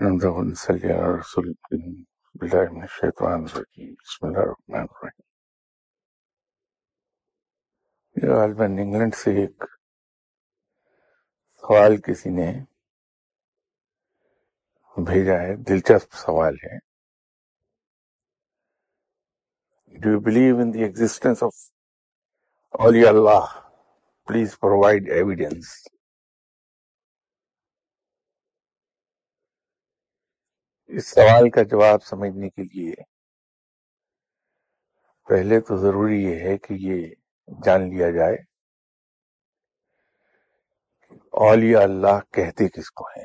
رسول من بسم اللہ الرحمن الرحیم۔ یہ غالباً انگلینڈ سے ایک سوال کسی نے بھیجا ہے، دلچسپ سوال ہے۔ Do you believe in the existence of اولیاء اللہ پلیز پرووائڈ ایویڈینس اس سوال کا جواب سمجھنے کے لیے پہلے تو ضروری یہ ہے کہ یہ جان لیا جائے اولیاء اللہ کہتے کس کو ہیں۔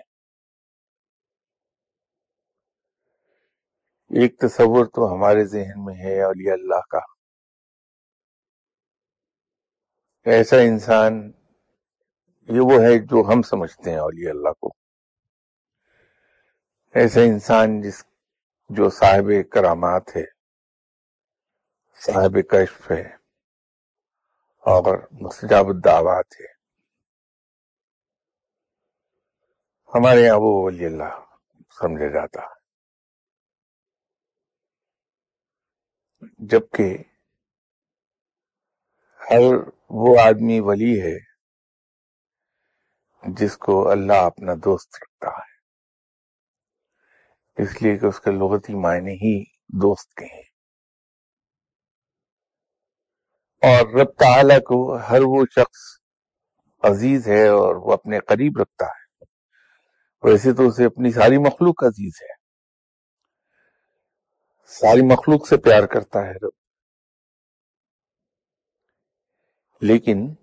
ایک تصور تو ہمارے ذہن میں ہے اولیاء اللہ کا۔ ایسا انسان یہ وہ ہے جو ہم سمجھتے ہیں اولیاء اللہ کو۔ ایسا انسان جس جو صاحب کرامات ہے، صاحب کشف ہے اور مستجاب الدعوات ہے۔ ہمارے یہاں وہ ولی اللہ سمجھا جاتا۔ جبکہ ہر وہ آدمی ولی ہے جس کو اللہ اپنا دوست رکھتا ہے۔ اس لیے کہ اس کے لغتی معنی ہی دوست کے ہیں۔ اور رب تعالی کو ہر وہ شخص عزیز ہے اور وہ اپنے قریب رکھتا ہے۔ ویسے تو اسے اپنی ساری مخلوق عزیز ہے۔ ساری مخلوق سے پیار کرتا ہے رب۔ لیکن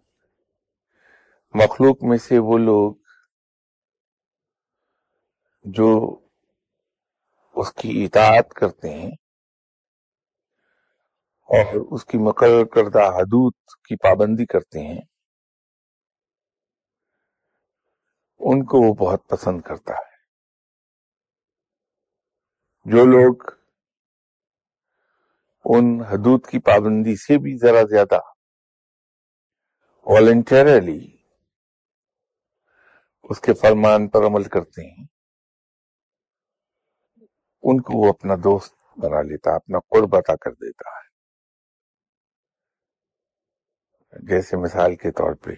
مخلوق میں سے وہ لوگ جو اس کی اطاعت کرتے ہیں اور اس کی مقرر کردہ حدود کی پابندی کرتے ہیں، ان کو وہ بہت پسند کرتا ہے۔ جو لوگ ان حدود کی پابندی سے بھی ذرا زیادہ والنٹرلی اس کے فرمان پر عمل کرتے ہیں ان کو وہ اپنا دوست بنا لیتا، اپنا قرب عطا کر دیتا ہے۔ جیسے مثال کے طور پہ،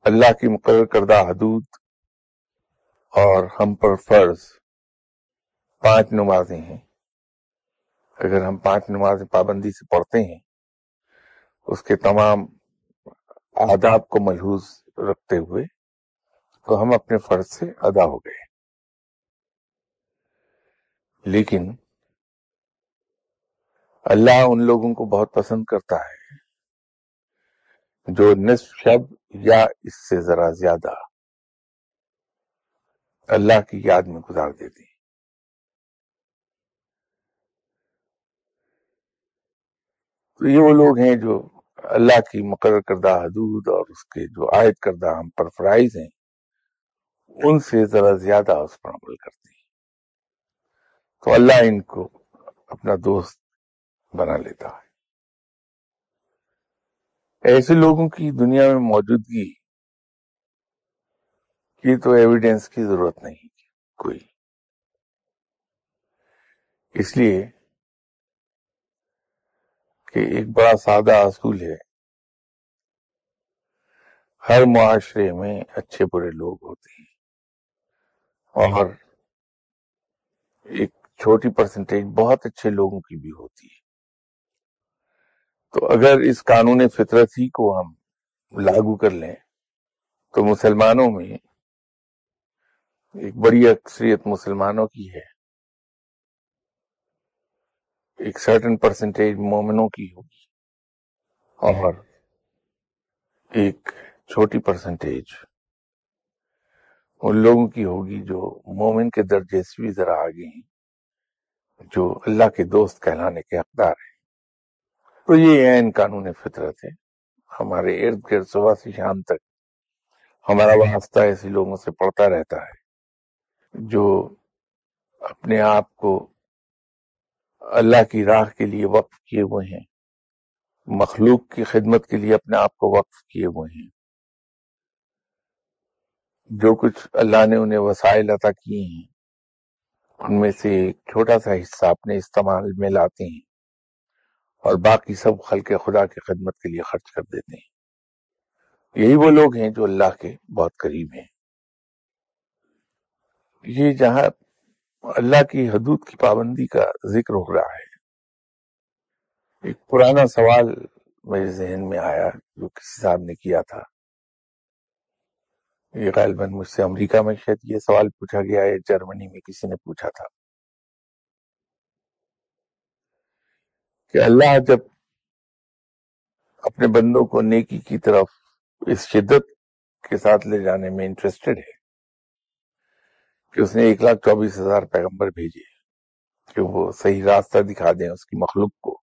اللہ کی مقرر کردہ حدود اور ہم پر فرض پانچ نمازیں ہیں۔ اگر ہم پانچ نمازیں پابندی سے پڑھتے ہیں، اس کے تمام آداب کو ملحوظ رکھتے ہوئے تو ہم اپنے فرض سے ادا ہو گئے۔ لیکن اللہ ان لوگوں کو بہت پسند کرتا ہے جو نصف شب یا اس سے ذرا زیادہ اللہ کی یاد میں گزار دیتی تو یہ وہ لوگ ہیں جو اللہ کی مقرر کردہ حدود اور اس کے جو عائد کردہ ہم پر فرائض ہیں، ان سے ذرا زیادہ اس پر عمل کرتے تو اللہ ان کو اپنا دوست بنا لیتا ہے۔ ایسے لوگوں کی دنیا میں موجودگی کی تو ایویڈینس کی ضرورت نہیں کوئی۔ اس لیے کہ ایک بڑا سادہ اصول ہے۔ ہر معاشرے میں اچھے برے لوگ ہوتے ہیں اور ایک چھوٹی پرسنٹیج بہت اچھے لوگوں کی بھی ہوتی ہے۔ تو اگر اس قانون فطرت ہی کو ہم لاگو کر لیں، تو مسلمانوں میں ایک بڑی اکثریت مسلمانوں کی ہے۔ ایک سرٹن پرسنٹیج مومنوں کی ہوگی۔ اور ایک چھوٹی پرسنٹیج ان لوگوں کی ہوگی جو مومن کے درجے سے بھی ذرا آگے ہیں۔ جو اللہ کے دوست کہلانے کے حقدار ہیں۔ تو یہ عین قانون فطرت ہے۔ ہمارے ارد گرد صبح سے شام تک ہمارا واسطہ ایسے لوگوں سے پڑتا رہتا ہے جو اپنے آپ کو اللہ کی راہ کے لیے وقف کیے ہوئے ہیں، مخلوق کی خدمت کے لیے اپنے آپ کو وقف کیے ہوئے ہیں۔ جو کچھ اللہ نے انہیں وسائل عطا کیے ہیں ان میں سے ایک چھوٹا سا حصہ اپنے استعمال میں لاتے ہیں اور باقی سب خلق خدا کی خدمت کے لیے خرچ کر دیتے ہیں۔ یہی وہ لوگ ہیں جو اللہ کے بہت قریب ہیں۔ یہ جہاں اللہ کی حدود کی پابندی کا ذکر ہو رہا ہے۔ ایک پرانا سوال میرے ذہن میں آیا جو کسی صاحب نے کیا تھا۔ یہ غالباً مجھ سے امریکہ میں شاید یہ سوال پوچھا گیا ہے، جرمنی میں کسی نے پوچھا تھا۔ کہ اللہ جب اپنے بندوں کو نیکی کی طرف اس شدت کے ساتھ لے جانے میں انٹرسٹڈ ہے، کہ اس نے ایک لاکھ چوبیس ہزار پیغمبر بھیجے، کہ وہ صحیح راستہ دکھا دیں اس کی مخلوق کو۔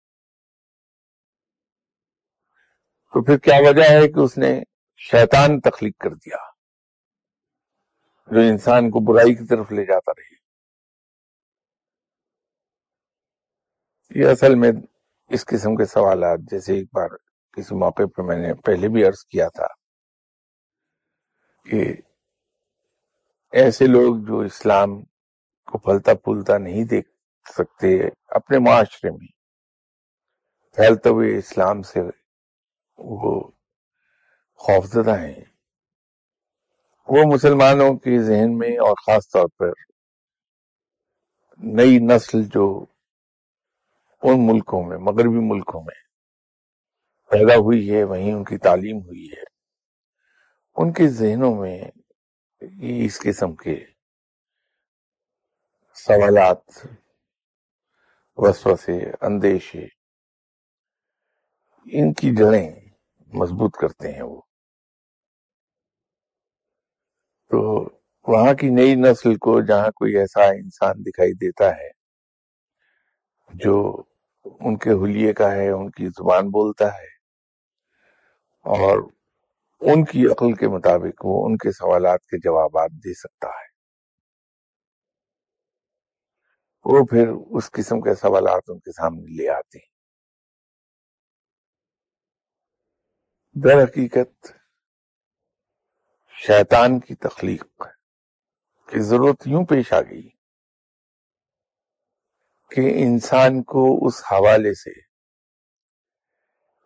تو پھر کیا وجہ ہے کہ اس نے شیطان تخلیق کر دیا؟ جو انسان کو برائی کی طرف لے جاتا رہے۔ یہ اصل میں اس قسم کے سوالات، جیسے ایک بار کسی موقع پہ میں نے پہلے بھی عرض کیا تھا کہ ایسے لوگ جو اسلام کو پھلتا پھولتا نہیں دیکھ سکتے اپنے معاشرے میں، پھیلتے ہوئے اسلام سے وہ خوفزدہ ہیں۔ وہ مسلمانوں کے ذہن میں اور خاص طور پر نئی نسل جو ان ملکوں میں، مغربی ملکوں میں پیدا ہوئی ہے، وہیں ان کی تعلیم ہوئی ہے، ان کے ذہنوں میں اس قسم کے سوالات، وسوسے، اندیشے، ان کی جڑیں مضبوط کرتے ہیں وہ۔ تو وہاں کی نئی نسل کو جہاں کوئی ایسا انسان دکھائی دیتا ہے جو ان کے حلیے کا ہے ان کی زبان بولتا ہے اور ان کی عقل کے مطابق وہ ان کے سوالات کے جوابات دے سکتا ہے۔ وہ پھر اس قسم کے سوالات ان کے سامنے لے آتے ہیں۔ در حقیقت شیطان کی تخلیق کی ضرورت یوں پیش آ گئی کہ انسان کو اس حوالے سے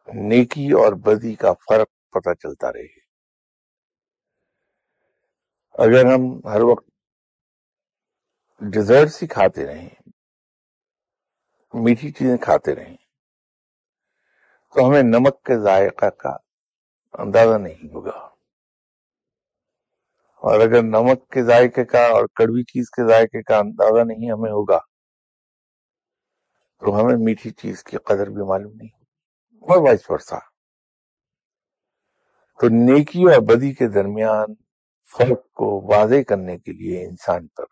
نیکی اور بدی کا فرق پتہ چلتا رہے۔ اگر ہم ہر وقت ڈیزرٹ ہی کھاتے رہیں، میٹھی چیزیں کھاتے رہیں، تو ہمیں نمک کے ذائقہ کا اندازہ نہیں ہوگا۔ اور اگر نمک کے ذائقے کا اور کڑوی چیز کے ذائقے کا اندازہ نہیں ہمیں ہوگا، تو ہمیں میٹھی چیز کی قدر بھی معلوم نہیں اور وائس ورثہ تو نیکی اور بدی کے درمیان فرق کو واضح کرنے کے لیے انسان پر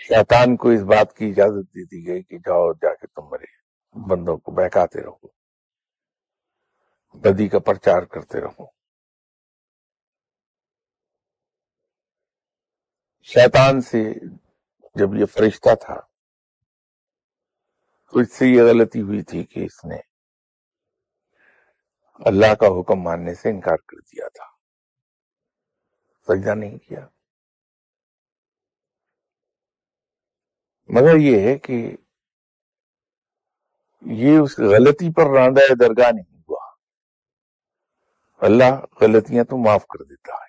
شیطان کو اس بات کی اجازت دے دی گئی کہ جاؤ جا کے تم میرے بندوں کو بہکاتے رہو، بدی کا پرچار کرتے رہو۔ شیطان سے جب یہ فرشتہ تھا تو اس سے یہ غلطی ہوئی تھی کہ اس نے اللہ کا حکم ماننے سے انکار کر دیا تھا۔ سجدہ نہیں کیا۔ مگر یہ ہے کہ یہ اس غلطی پر راندہ درگاہ نہیں ہوا۔ اللہ غلطیاں تو معاف کر دیتا ہے۔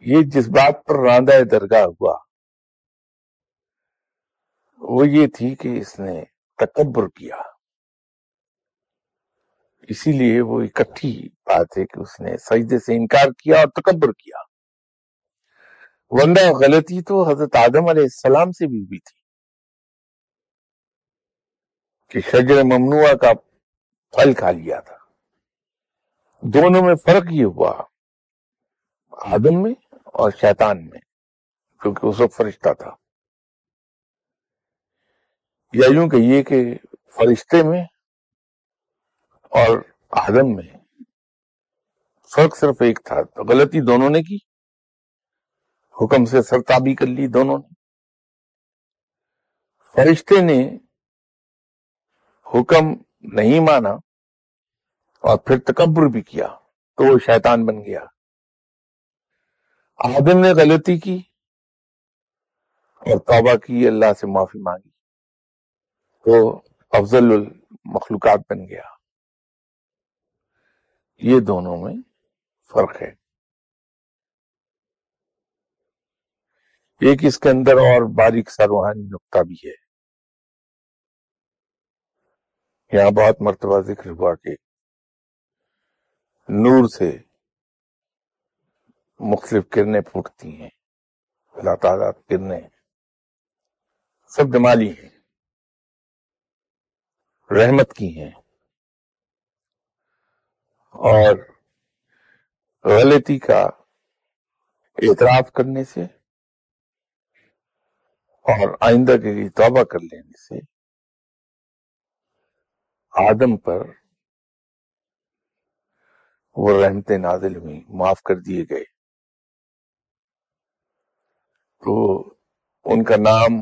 یہ جس بات پر راندہ درگاہ ہوا، وہ یہ تھی کہ اس نے تکبر کیا۔ اسی لیے وہ اکٹھی بات ہے کہ اس نے سجدے سے انکار کیا اور تکبر کیا۔ ورنہ غلطی تو حضرت آدم علیہ السلام سے بھی ہوئی تھی۔ کہ شجر ممنوع کا پھل کھا لیا تھا۔ دونوں میں فرق یہ ہوا۔ آدم میں اور شیطان میں، کیونکہ اس وقت فرشتہ تھا۔ یا یوں کہیے کہ فرشتے میں اور آدم میں فرق صرف ایک تھا، غلطی دونوں نے کی، حکم سے سرتابی کر لی دونوں نے۔ فرشتے نے حکم نہیں مانا اور پھر تکبر بھی کیا تو وہ شیطان بن گیا۔ آدم نے غلطی کی اور توبہ کی، اللہ سے معافی مانگی۔ تو افضل المخلوقات بن گیا۔ یہ دونوں میں فرق ہے۔ ایک اس کے اندر اور باریک سا روحانی نقطہ بھی ہے۔ یہاں بہت مرتبہ ذکر ہوا کہ نور سے مختلف کرنیں پھوٹتی ہیں۔ اللہ تعالیٰ کرنیں سب جمالی ہیں۔ رحمت کی ہیں۔ اور غلطی کا اعتراف کرنے سے اور آئندہ کے لیے توبہ کر لینے سے آدم پر وہ رحمت نازل ہوئی معاف کر دیے گئے۔ تو ان کا نام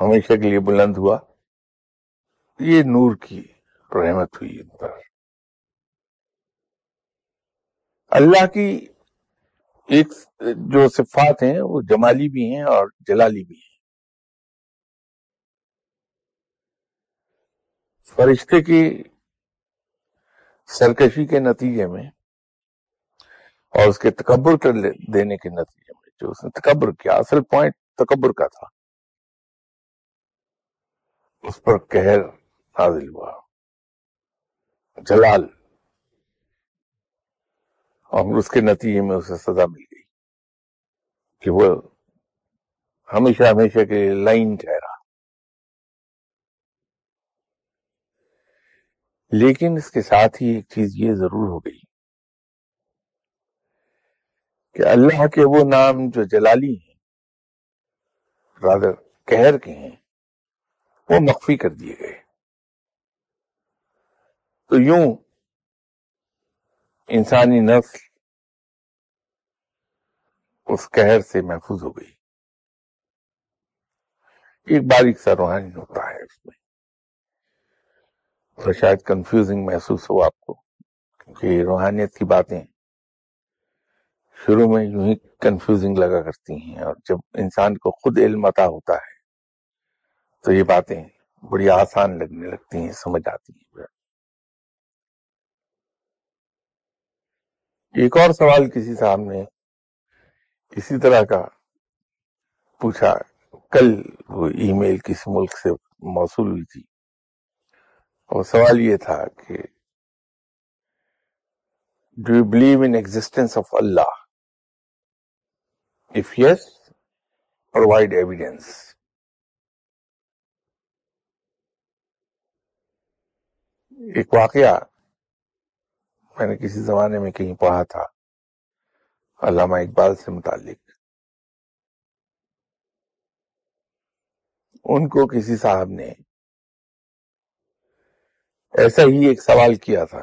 ہمیشہ کے لیے بلند ہوا۔ یہ نور کی رحمت ہوئی ان پر۔ اللہ کی ایک جو صفات ہیں، وہ جمالی بھی ہیں اور جلالی بھی ہیں۔ فرشتے کی سرکشی کے نتیجے میں اور اس کے تکبر کر دینے کے نتیجے جو اس نے تکبر کیا، اصل پوائنٹ تکبر کا تھا۔ اس پر قہر نازل ہوا۔ جلال۔ اور اس کے نتیجے میں اسے سزا مل گئی کہ وہ ہمیشہ ہمیشہ کے لائن ٹھہرا۔ لیکن اس کے ساتھ ہی ایک چیز یہ ضرور ہو گئی کہ اللہ کے وہ نام جو جلالی ہیں رادر کہر کے ہیں، وہ مخفی کر دیے گئے۔ تو یوں انسانی نسل اس قہر سے محفوظ ہو گئی۔ ایک باریک سا روحانی ہوتا ہے اس میں۔ تو شاید کنفیوزنگ محسوس ہو آپ کو، کیونکہ روحانیت کی باتیں شروع میں یوں ہی کنفیوزنگ لگا کرتی ہیں اور جب انسان کو خود علم عطا ہوتا ہے، تو یہ باتیں بڑی آسان لگنے لگتی ہیں، سمجھ آتی ہیں۔ ایک اور سوال کسی صاحب نے اسی طرح کا پوچھا، کل وہ ای میل کسی ملک سے موصول ہوئی تھی۔ اور سوال یہ تھا کہ do you believe in existence of Allah if yes provide evidence ایک واقعہ میں نے کسی زمانے میں کہیں پڑھا تھا، علامہ اقبال سے متعلق۔ ان کو کسی صاحب نے ایسا ہی ایک سوال کیا تھا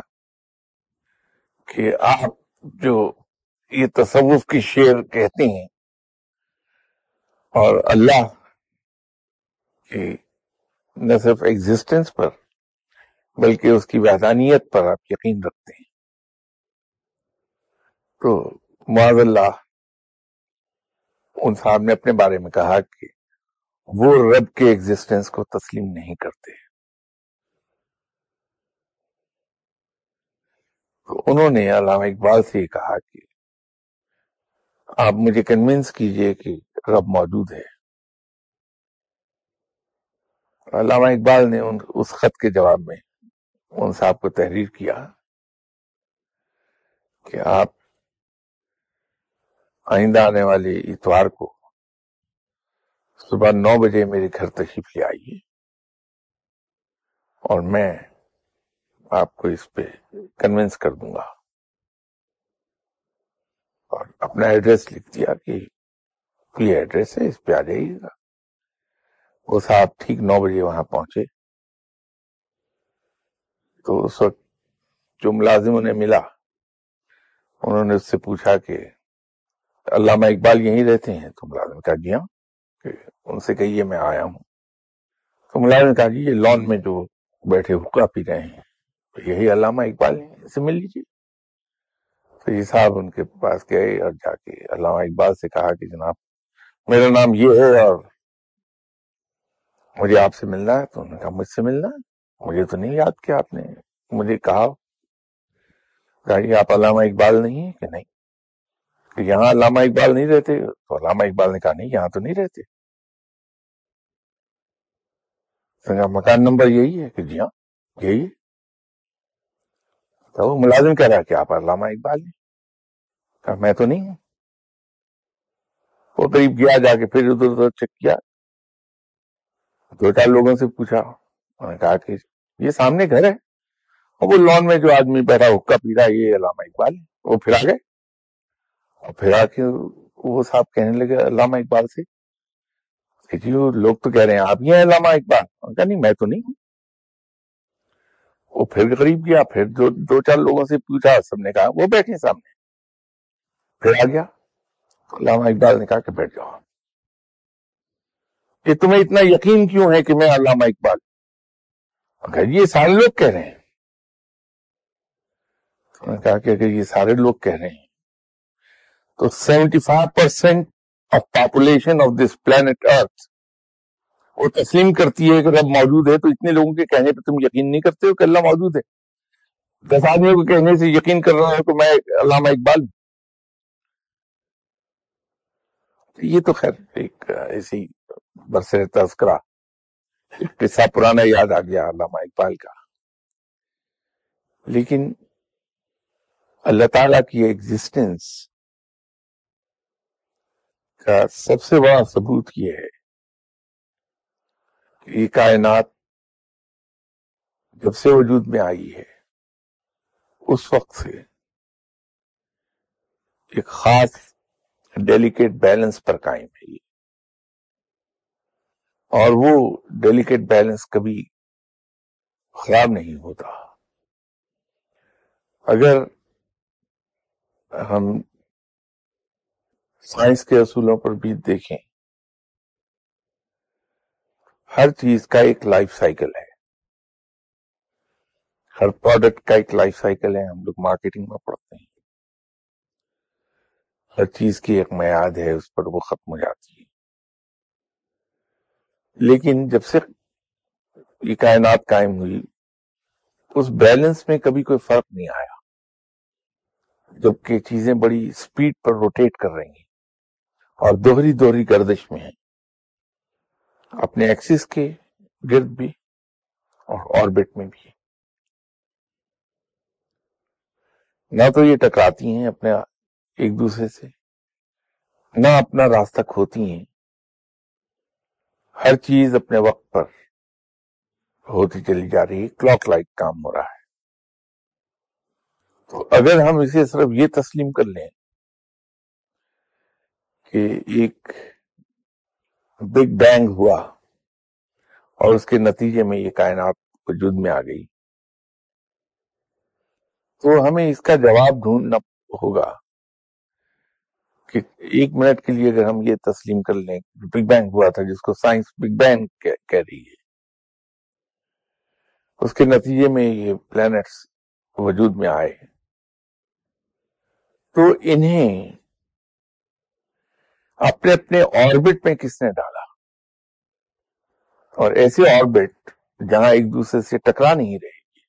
کہ آپ جو یہ تصوف کی شعر کہتے ہیں اور اللہ کی نہ صرف ایگزسٹنس پر، بلکہ اس کی وحدانیت پر آپ یقین رکھتے ہیں۔ تو معاذ اللہ، ان صاحب نے اپنے بارے میں کہا کہ وہ رب کے ایگزسٹنس کو تسلیم نہیں کرتے۔ تو انہوں نے علامہ اقبال سے یہ کہا کہ آپ مجھے کنوینس کیجیے کہ رب موجود ہے۔ علامہ اقبال نے اس خط کے جواب میں ان صاحب کو تحریر کیا کہ آپ آئندہ آنے والے اتوار کو صبح نو بجے میرے گھر تشریف لے آئیے اور میں آپ کو اس پہ کنوینس کر دوں گا۔ اور اپنا ایڈریس لکھ دیا کہ یہ ایڈریس ہے، اس پہ آ جائیے گا۔ وہ صاحب ٹھیک نو بجے وہاں پہنچے۔ تو اس وقت جو ملازم انہیں ملا، انہوں نے اس سے پوچھا کہ علامہ اقبال یہیں رہتے ہیں؟ تو ملازم کہا جی ہاں کہ ان سے کہیے میں آیا ہوں۔ تو ملازم کہا جی یہ لان میں جو بیٹھے حکا پی رہے ہیں۔ یہی علامہ اقبال ہیں سے مل لیجیے تو یہ صاحب ان کے پاس گئے اور جا کے علامہ اقبال سے کہا کہ جناب، میرا نام یہ ہے اور مجھے آپ سے ملنا ہے۔ تو انہوں نے کہا، مجھ سے ملنا ہے؟ مجھے تو نہیں یاد کیا آپ نے مجھے کہا۔ یہ آپ علامہ اقبال نہیں ہیں کہ نہیں؟ کہ یہاں علامہ اقبال نہیں رہتے؟ تو علامہ اقبال نے کہا، نہیں، یہاں تو نہیں رہتے۔ مکان نمبر یہی ہے کہ جی ہاں یہی ہے۔ تو وہ ملازم کہہ رہا کہ آپ علامہ اقبال ہیں۔ کہا، میں تو نہیں ہوں۔ وہ قریب گیا، جا کے پھر ادھر ادھر چیک کیا۔ دو چار لوگوں سے پوچھا، انہوں نے کہا کہ یہ سامنے گھر ہے۔ اور وہ لون میں جو آدمی بیٹھا حکا پی رہا یہ علامہ اقبال ہے۔ وہ پھر آ گئے۔ اور پھر آ کے وہ صاحب کہنے لگے علامہ اقبال سے کہ جی وہ لوگ تو کہہ رہے ہیں، آپ یہ علامہ اقبال۔ کہا، نہیں، میں تو نہیں ہوں۔ وہ پھر قریب گیا، پھر دو چار لوگوں سے پوچھا سب نے کہا، وہ بیٹھے سامنے۔ پھر آ گیا۔ علامہ اقبال نے کہا کہ بیٹھ جاؤ۔ کہ تمہیں اتنا یقین کیوں ہے کہ میں علامہ اقبال؟ اگر یہ سارے لوگ کہہ رہے ہیں۔ کہا کہ اگر یہ سارے لوگ کہہ رہے ہیں، تو seventy five percent of population of this planet earth وہ تسلیم کرتی ہے کہ رب موجود ہے، تو اتنے لوگوں کے کہنے پہ تم یقین نہیں کرتے ہو کہ اللہ موجود ہے؟ دس آدمیوں کے کہنے سے یقین کر رہا ہوں کہ میں علامہ اقبال ہوں۔ یہ تو خیر، ایک ایسی برسر تذکرہ قصہ پرانا یاد آ گیا علامہ اقبال کا۔ لیکن اللہ تعالی کی ایگزسٹنس کا سب سے بڑا ثبوت یہ ہے یہ کائنات جب سے وجود میں آئی ہے، اس وقت سے ایک خاص ڈیلیکیٹ بیلنس پر قائم ہے یہ۔ اور وہ ڈیلیکیٹ بیلنس کبھی خراب نہیں ہوتا۔ اگر ہم سائنس کے اصولوں پر بھی دیکھیں ہر چیز کا ایک لائف سائیکل ہے۔ ہر پروڈکٹ کا ایک لائف سائیکل ہے، ہم لوگ مارکیٹنگ میں پڑھتے ہیں۔ ہر چیز کی ایک میاد ہے، اس پر وہ ختم ہو جاتی ہے۔ لیکن جب سے یہ کائنات قائم ہوئی، اس بیلنس میں کبھی کوئی فرق نہیں آیا۔ جبکہ چیزیں بڑی سپیڈ پر روٹیٹ کر رہی ہیں اور دوہری دوہری گردش میں ہیں۔ اپنے ایکسس کے گرد بھی اور آربٹ میں بھی۔ نہ تو یہ ٹکراتی ہیں اپنے ایک دوسرے سے، نہ اپنا راستہ کھوتی ہیں۔ ہر چیز اپنے وقت پر ہوتی چلی جا رہی ہے کلاک لائک کام ہو رہا ہے۔ تو اگر ہم اسے صرف یہ تسلیم کر لیں کہ ایک بگ بینگ ہوا اور اس کے نتیجے میں یہ کائنات وجود میں آ گئی۔ تو ہمیں اس کا جواب ڈھونڈنا ہوگا کہ ایک منٹ کے لیے اگر ہم یہ تسلیم کر لیں بگ بینگ ہوا تھا، جس کو سائنس بگ بینگ کہہ رہی ہے، اس کے نتیجے میں یہ پلانٹس وجود میں آئے۔ تو انہیں اپنے اپنے آربٹ میں کس نے ڈالا؟ اور ایسے آربٹ جہاں ایک دوسرے سے ٹکرا نہیں رہے گی۔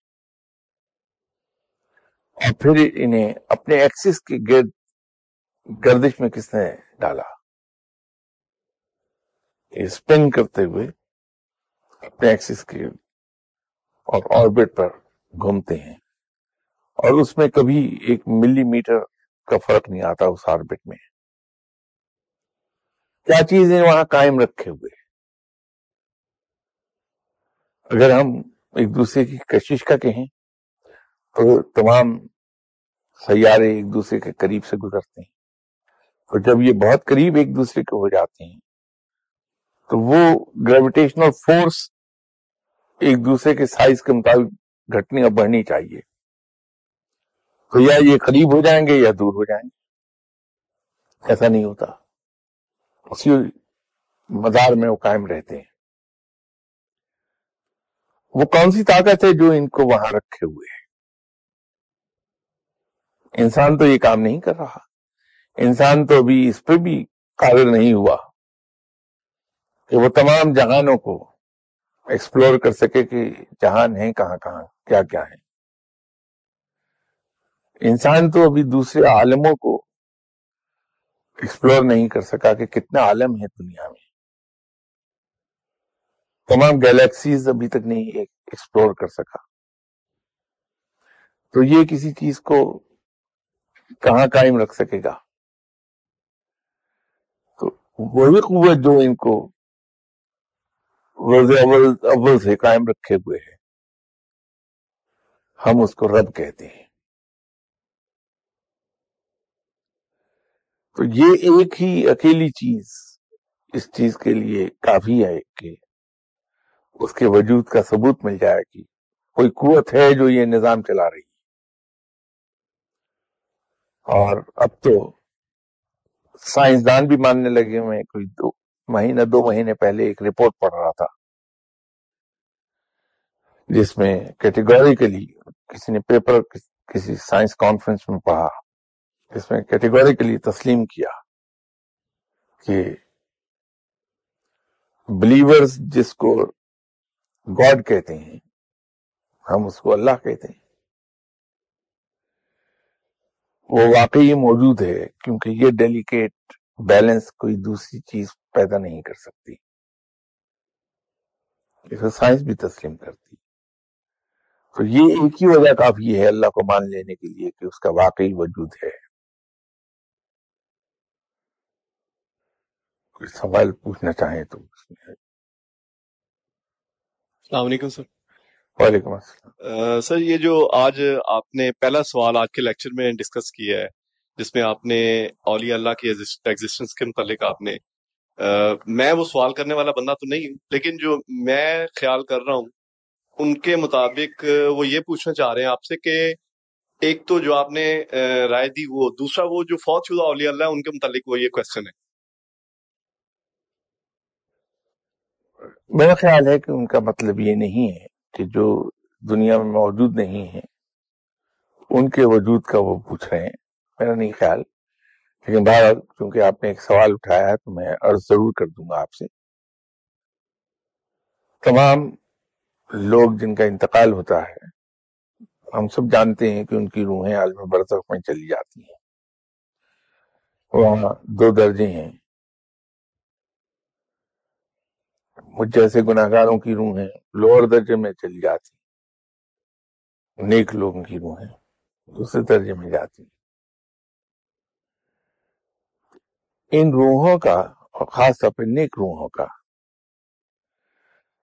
اور پھر انہیں اپنے ایکسس کے گرد گردش میں کس نے ڈالا؟ اسپن کرتے ہوئے اپنے ایکسس کے اور آربٹ پر گھومتے ہیں۔ اور اس میں کبھی ایک ملی میٹر کا فرق نہیں آتا اس آربٹ میں۔ کیا چیزیں وہاں قائم رکھے ہوئے اگر ہم ایک دوسرے کی کشش کا کہیں، تو تمام سیارے ایک دوسرے کے قریب سے گزرتے ہیں۔ اور جب یہ بہت قریب ایک دوسرے کے ہو جاتے ہیں، تو وہ گریویٹیشنل فورس ایک دوسرے کے سائز کے مطابق گھٹنی اور بڑھنی چاہیے۔ تو یا یہ قریب ہو جائیں گے یا دور ہو جائیں گے۔ ایسا نہیں ہوتا۔ اسی مزار میں وہ قائم رہتے ہیں۔ وہ کون سی طاقت ہے جو ان کو وہاں رکھے ہوئے ہے انسان تو یہ کام نہیں کر رہا۔ انسان تو ابھی اس پہ بھی قابل نہیں ہوا کہ وہ تمام جہانوں کو ایکسپلور کر سکے کہ جہان ہے کہاں کہاں، کیا کیا ہے انسان تو ابھی دوسرے عالموں کو ایکسپلور نہیں کر سکا کہ کتنا عالم ہے دنیا میں۔ تمام گیلیکسیز ابھی تک نہیں ایکسپلور کر سکا۔ تو یہ کسی چیز کو کہاں قائم رکھ سکے گا؟ تو وہی قوت جو ان کو روز اول اول سے قائم رکھے ہوئے ہے، ہم اس کو رب کہتے ہیں۔ تو یہ ایک ہی اکیلی چیز اس چیز کے لیے کافی ہے کہ اس کے وجود کا ثبوت مل جائے کہ کوئی قوت ہے جو یہ نظام چلا رہی ہے۔ اور اب تو سائنسدان بھی ماننے لگے میں کوئی دو مہینہ، دو مہینے پہلے ایک رپورٹ پڑھ رہا تھا، جس میں کیٹیگوریکلی کسی نے پیپر، کسی سائنس کانفرنس میں پڑھا۔ جس میں کیٹیگوریکلی تسلیم کیا کہ بلیورز جس کو گاڈ کہتے ہیں، ہم اس کو اللہ کہتے ہیں۔ وہ واقعی موجود ہے کیونکہ یہ ڈیلیکیٹ بیلنس کوئی دوسری چیز پیدا نہیں کر سکتی۔ اسے سائنس بھی تسلیم کرتی۔ تو یہ ایک ہی وجہ کافی ہے اللہ کو مان لینے کے لیے کہ اس کا واقعی وجود ہے۔ کوئی سوال پوچھنا چاہیں تو السلام علیکم سر۔ وعلیکم السلام۔ سر یہ جو آج آپ نے پہلا سوال آج کے لیکچر میں ڈسکس کیا ہے جس میں آپ نے اولیاء اللہ کی ایگزسٹنس کے متعلق آپ نے میں وہ سوال کرنے والا بندہ تو نہیں ہوں لیکن جو میں خیال کر رہا ہوں ان کے مطابق وہ یہ پوچھنا چاہ رہے ہیں آپ سے کہ ایک تو جو آپ نے رائے دی وہ دوسرا وہ جو فوت شدہ اولیاء اللہ ان کے متعلق وہ یہ کوشچن ہے۔ میرا خیال ہے کہ ان کا مطلب یہ نہیں ہے کہ جو دنیا میں موجود نہیں ہے ان کے وجود کا وہ پوچھ رہے ہیں۔ میرا نہیں خیال۔ لیکن بہرحال چونکہ آپ نے ایک سوال اٹھایا ہے تو میں عرض ضرور کر دوں گا آپ سے۔ تمام لوگ جن کا انتقال ہوتا ہے، ہم سب جانتے ہیں کہ ان کی روحیں عالم برسخ میں چلی جاتی ہیں۔ وہاں دو درجے ہیں۔ مجھ جیسے گناہ گاروں کی روحیں لوور درجے میں چلی جاتی نیک لوگوں کی روحیں دوسرے درجے میں جاتی ان روحوں کا، اور خاص طور پہ نیک روحوں کا،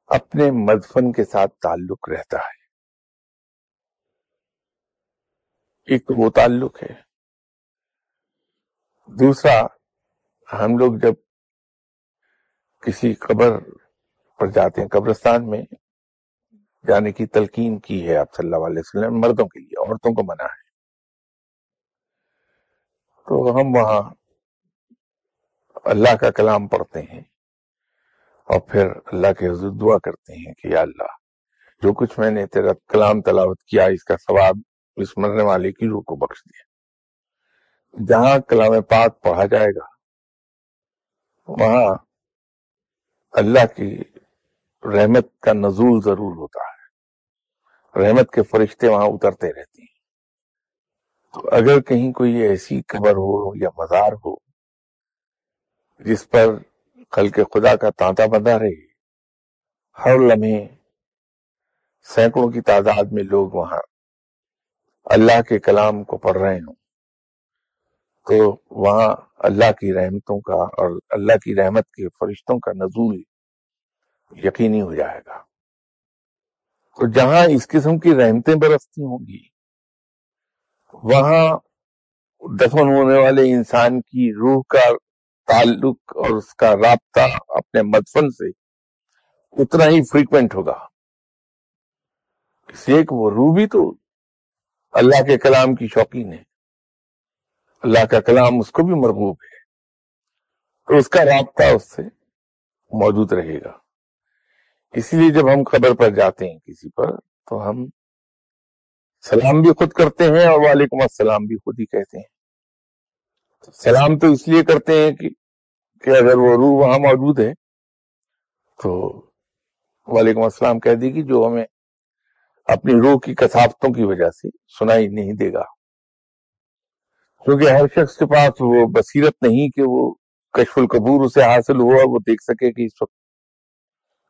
اپنے مدفن کے ساتھ تعلق رہتا ہے۔ ایک تو وہ تعلق ہے۔ دوسرا، ہم لوگ جب کسی قبر پر جاتے ہیں۔ قبرستان میں جانے کی تلقین کی ہے آپ صلی اللہ علیہ وسلم، مردوں کے لیے، عورتوں کو منع ہے۔ تو ہم وہاں اللہ کا کلام پڑھتے ہیں اور پھر اللہ کے حضور دعا کرتے ہیں کہ یا اللہ، جو کچھ میں نے تیرا کلام تلاوت کیا، اس کا ثواب اس مرنے والے کی روح کو بخش دیا۔ جہاں کلام پاک پڑھا جائے گا، وہاں اللہ کی رحمت کا نزول ضرور ہوتا ہے۔ رحمت کے فرشتے وہاں اترتے رہتے ہیں۔ تو اگر کہیں کوئی ایسی قبر ہو یا مزار ہو جس پر خلق خدا کا تانتا بندہ رہے، ہر لمحے سینکڑوں کی تعداد میں لوگ وہاں اللہ کے کلام کو پڑھ رہے ہوں۔ تو وہاں اللہ کی رحمتوں کا اور اللہ کی رحمت کے فرشتوں کا نزول یقینی ہو جائے گا۔ تو جہاں اس قسم کی رحمتیں برستی ہوں گی، وہاں دفن ہونے والے انسان کی روح کا تعلق اور اس کا رابطہ اپنے مدفن سے اتنا ہی فریکوینٹ ہوگا۔ اس لیے کہ وہ روح بھی تو اللہ کے کلام کی شوقین ہے۔ اللہ کا کلام اس کو بھی مرغوب ہے تو اس کا رابطہ اس سے موجود رہے گا۔ اسی لیے جب ہم قبر پر جاتے ہیں کسی پر، تو ہم سلام بھی خود کرتے ہیں اور وعلیکم السلام بھی خود ہی کہتے ہیں۔ سلام تو اس لیے کرتے ہیں کہ کہ اگر وہ روح وہاں موجود ہے، تو وعلیکم السلام کہہ دے گی جو ہمیں اپنی روح کی کثافتوں کی وجہ سے سنائی نہیں دے گا۔ کیونکہ ہر شخص کے پاس وہ بصیرت نہیں کہ وہ کشف القبور اسے حاصل ہوا، وہ دیکھ سکے کہ اس وقت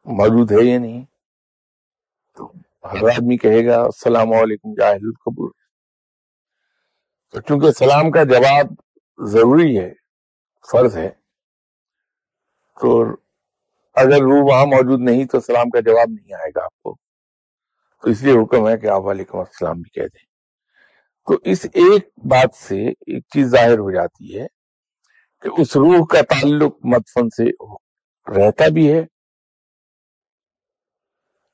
موجود ہے یا نہیں؟ تو ہر آدمی کہے گا السلام علیکم جاہل القبور. تو چونکہ سلام کا جواب ضروری ہے فرض ہے تو اگر روح وہاں موجود نہیں تو سلام کا جواب نہیں آئے گا آپ کو۔ تو اس لیے حکم ہے کہ آپ وعلیکم السلام بھی کہہ دیں۔ تو اس ایک بات سے ایک چیز ظاہر ہو جاتی ہے کہ اس روح کا تعلق مدفن سے رہتا بھی ہے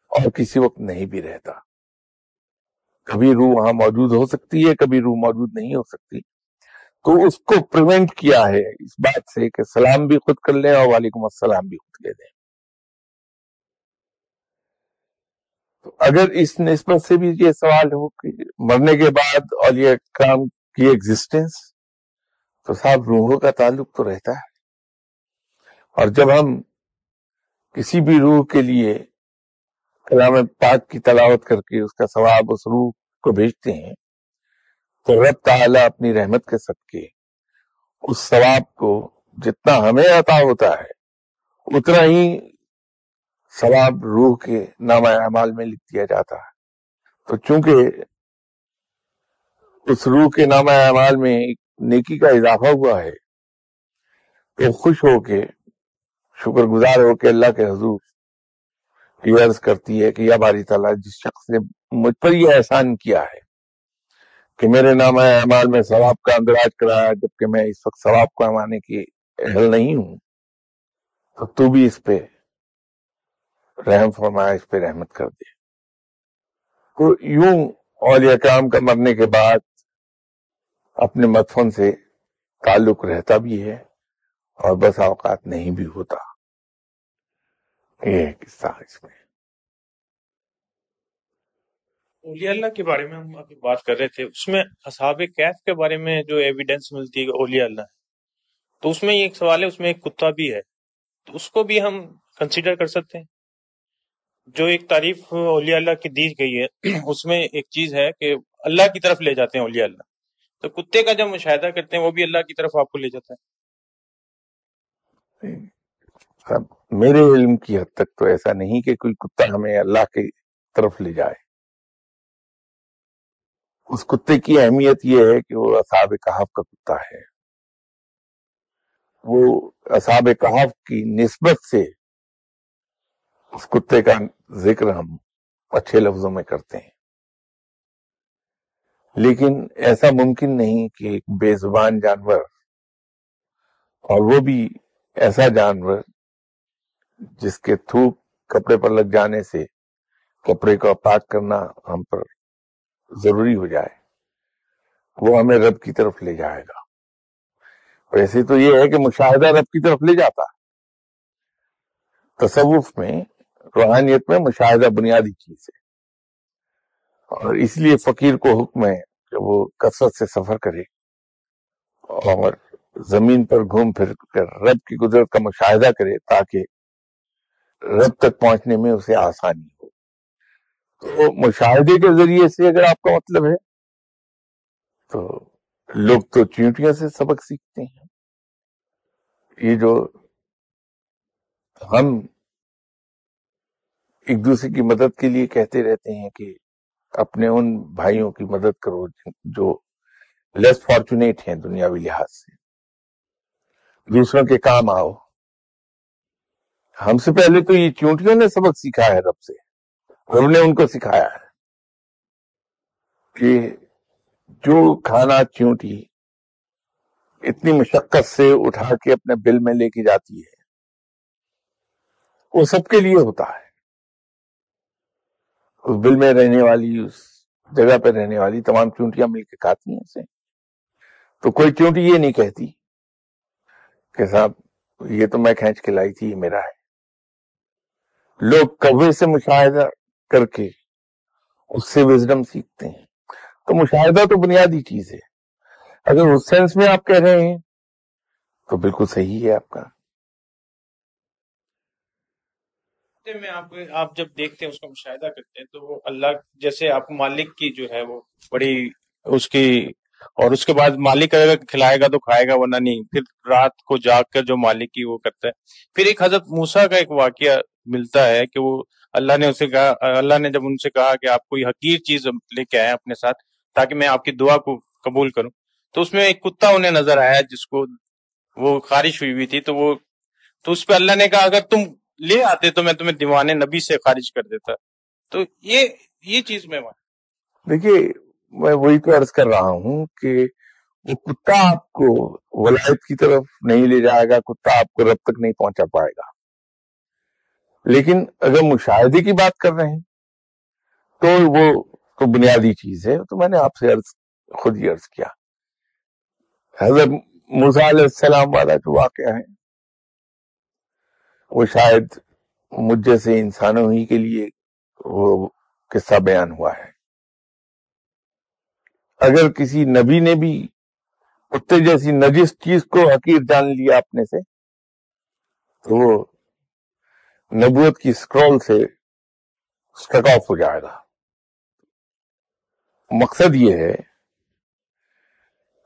اور کسی وقت نہیں بھی رہتا۔ کبھی روح وہاں موجود ہو سکتی ہے، کبھی روح موجود نہیں ہو سکتی۔ تو اس کو پریونٹ کیا ہے اس بات سے کہ سلام بھی خود کر لیں اور وعلیکم السلام بھی خود کہہ دیں۔ تو اگر اس نسبت سے بھی یہ سوال ہو کہ مرنے کے بعد اولیاء کرام کی ایگزسٹنس تو صاحب روحوں کا تعلق تو رہتا ہے۔ اور جب ہم کسی بھی روح کے لیے کلام پاک کی تلاوت کر کے اس کا ثواب اس روح کو بھیجتے ہیں تو رب تعالیٰ اپنی رحمت کے صدقے اس ثواب کو جتنا ہمیں عطا ہوتا ہے، اتنا ہی ثواب روح کے نام اعمال میں لکھ دیا جاتا ہے۔ تو چونکہ اس روح کے نام اعمال میں نیکی کا اضافہ ہوا ہے، تو خوش ہو کے شکر گزار ہو کے اللہ کے حضور یہ عرض کرتی ہے کہ یا باری تعالیٰ، جس شخص نے مجھ پر یہ احسان کیا ہے کہ میرے نام اعمال میں ثواب کا اندراج کرایا، جبکہ میں اس وقت ثواب کو امانے کی اہل نہیں ہوں، تو تو بھی اس پہ رحم فرمایا، اس پہ رحمت کر دے۔ تو یوں اولیاء کرام کا مرنے کے بعد اپنے مدفن سے تعلق رہتا بھی ہے اور بس اوقات نہیں بھی ہوتا۔ یہ قصہ اس میں۔ اولیاء اللہ کے بارے میں ہم ابھی بات کر رہے تھے۔ اس میں اصحاب کیف کے بارے میں جو ایویڈنس ملتی ہے اولیاء اللہ ہے تو اس میں یہ ایک سوال ہے اس میں ایک کتا بھی ہے۔ تو اس کو بھی ہم کنسیڈر کر سکتے ہیں۔ جو ایک تعریف اولیاء اللہ کی دی گئی ہے اس میں ایک چیز ہے کہ اللہ کی طرف لے جاتے ہیں اولیاء اللہ۔ تو کتے کا جب مشاہدہ کرتے ہیں وہ بھی اللہ کی طرف آپ کو لے جاتا ہے۔ میرے علم کی حد تک تو ایسا نہیں کہ کوئی کتا ہمیں اللہ کی طرف لے جائے۔ اس کتے کی اہمیت یہ ہے کہ وہ اصحاب کہاف کا کتا ہے۔ وہ اصحاب کہاف کی نسبت سے اس کتے کا ذکر ہم اچھے لفظوں میں کرتے ہیں۔ لیکن ایسا ممکن نہیں کہ ایک بے زبان جانور اور وہ بھی ایسا جانور جس کے تھوک کپڑے پر لگ جانے سے کپڑے کو پاک کرنا ہم پر ضروری ہو جائے، وہ ہمیں رب کی طرف لے جائے گا۔ ویسے تو یہ ہے کہ مشاہدہ رب کی طرف لے جاتا تصوف میں، روحانیت میں مشاہدہ بنیادی چیز ہے۔ اور اس لیے فقیر کو حکم ہے کہ وہ کثرت سے سفر کرے اور زمین پر گھوم پھر کر رب کی قدرت کا مشاہدہ کرے تاکہ رب تک پہنچنے میں اسے آسانی ہو۔ تو مشاہدے کے ذریعے سے اگر آپ کا مطلب ہے، تو لوگ تو چیونٹیاں سے سبق سیکھتے ہیں۔ یہ جو ہم ایک دوسرے کی مدد کے لیے کہتے رہتے ہیں کہ اپنے ان بھائیوں کی مدد کرو جو لیس فارچونیٹ ہیں دنیاوی لحاظ سے۔ دوسروں کے کام آؤ۔ ہم سے پہلے تو یہ چونٹیوں نے سبق سیکھا ہے رب سے۔ رب نے ان کو سکھایا ہے کہ جو کھانا چونٹی اتنی مشقت سے اٹھا کے اپنے بل میں لے کے جاتی ہے، وہ سب کے لیے ہوتا ہے۔ اس بل میں رہنے والی، اس جگہ پہ رہنے والی تمام چونٹیاں مل کے کھاتی ہیں اسے۔ تو کوئی چونٹی یہ نہیں کہتی کہ صاحب یہ تو میں کھینچ کے لائی تھی، یہ میرا ہے۔ لوگ کبے سے مشاہدہ کر کے اس سے وزڈم سیکھتے ہیں۔ تو مشاہدہ تو بنیادی چیز ہے۔ اگر اس سینس میں آپ کہہ رہے ہیں، تو بالکل صحیح ہے آپ کا۔ میں آپ آپ جب دیکھتے ہیں، اس کا مشاہدہ کرتے ہیں، تو وہ اللہ جیسے آپ مالک کی جو ہے وہ بڑی اس کی، اور اس کے بعد مالک اگر کھلائے گا تو کھائے گا، ورنہ نہیں۔ پھر رات کو جاگ کر جو مالک کی وہ کرتا ہے۔ پھر ایک حضرت موسا کا ایک واقعہ ملتا ہے کہ وہ اللہ نے اسے کہا، اللہ نے جب ان سے کہا کہ آپ کوئی حقیر چیز لے کے آئے اپنے ساتھ تاکہ میں آپ کی دعا کو قبول کروں، تو اس میں ایک کتا انہیں نظر آیا جس کو وہ خارش ہوئی ہوئی تھی، تو وہ، تو اس پہ اللہ نے کہا، اگر تم لے آتے تو میں تمہیں دیوانے نبی سے خارج کر دیتا۔ تو یہ یہ چیز میں دیکھیے، میں وہی تو عرض کر رہا ہوں کہ وہ کتا آپ کو ولایت کی طرف نہیں لے جائے گا، کتا آپ کو رب تک نہیں پہنچا پائے گا۔ لیکن اگر مشاہدے کی بات کر رہے ہیں، تو وہ تو بنیادی چیز ہے، تو میں نے آپ سے عرض خود ہی عرض کیا۔ حضرت علیہ السلام والا جو واقعہ ہے، وہ شاید مجھ جیسے انسانوں ہی کے لیے وہ قصہ بیان ہوا ہے۔ اگر کسی نبی نے بھی کتے جیسی نجس چیز کو حقیر جان لیا اپنے سے، تو وہ نبوت کی سکرول سے سٹک آف ہو جائے گا۔ مقصد یہ ہے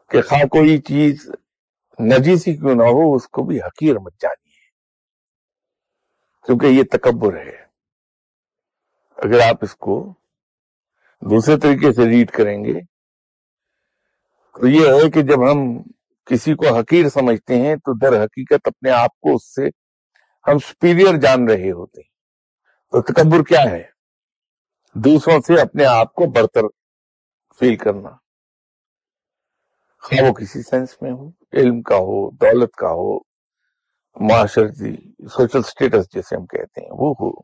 کہ خواہ کوئی چیز نجیسی کیوں نہ ہو، اس کو بھی حقیر مت جانی ہے کیونکہ یہ تکبر ہے۔ اگر آپ اس کو دوسرے طریقے سے ریڈ کریں گے، تو یہ ہے کہ جب ہم کسی کو حقیر سمجھتے ہیں، تو در حقیقت اپنے آپ کو اس سے ہم سپیریئر جان رہے ہوتے ہیں۔ تو تکبر کیا ہے؟ دوسروں سے اپنے آپ کو برتر فیل کرنا۔ خواہ وہ کسی سینس میں ہو، علم کا ہو، دولت کا ہو، معاشرتی سوشل سٹیٹس جیسے ہم کہتے ہیں، وہ ہو۔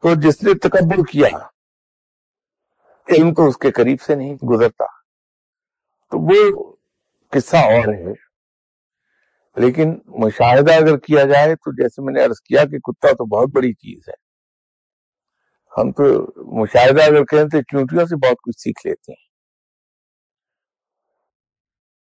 تو جس نے تکبر کیا، علم تو اس کے قریب سے نہیں گزرتا۔ تو وہ قصہ اور ہے۔ لیکن مشاہدہ اگر کیا جائے تو جیسے میں نے عرض کیا کہ کتا تو بہت بڑی چیز ہے۔ ہم تو مشاہدہ اگر کہیں تو چونٹیوں سے بہت کچھ سیکھ لیتے ہیں۔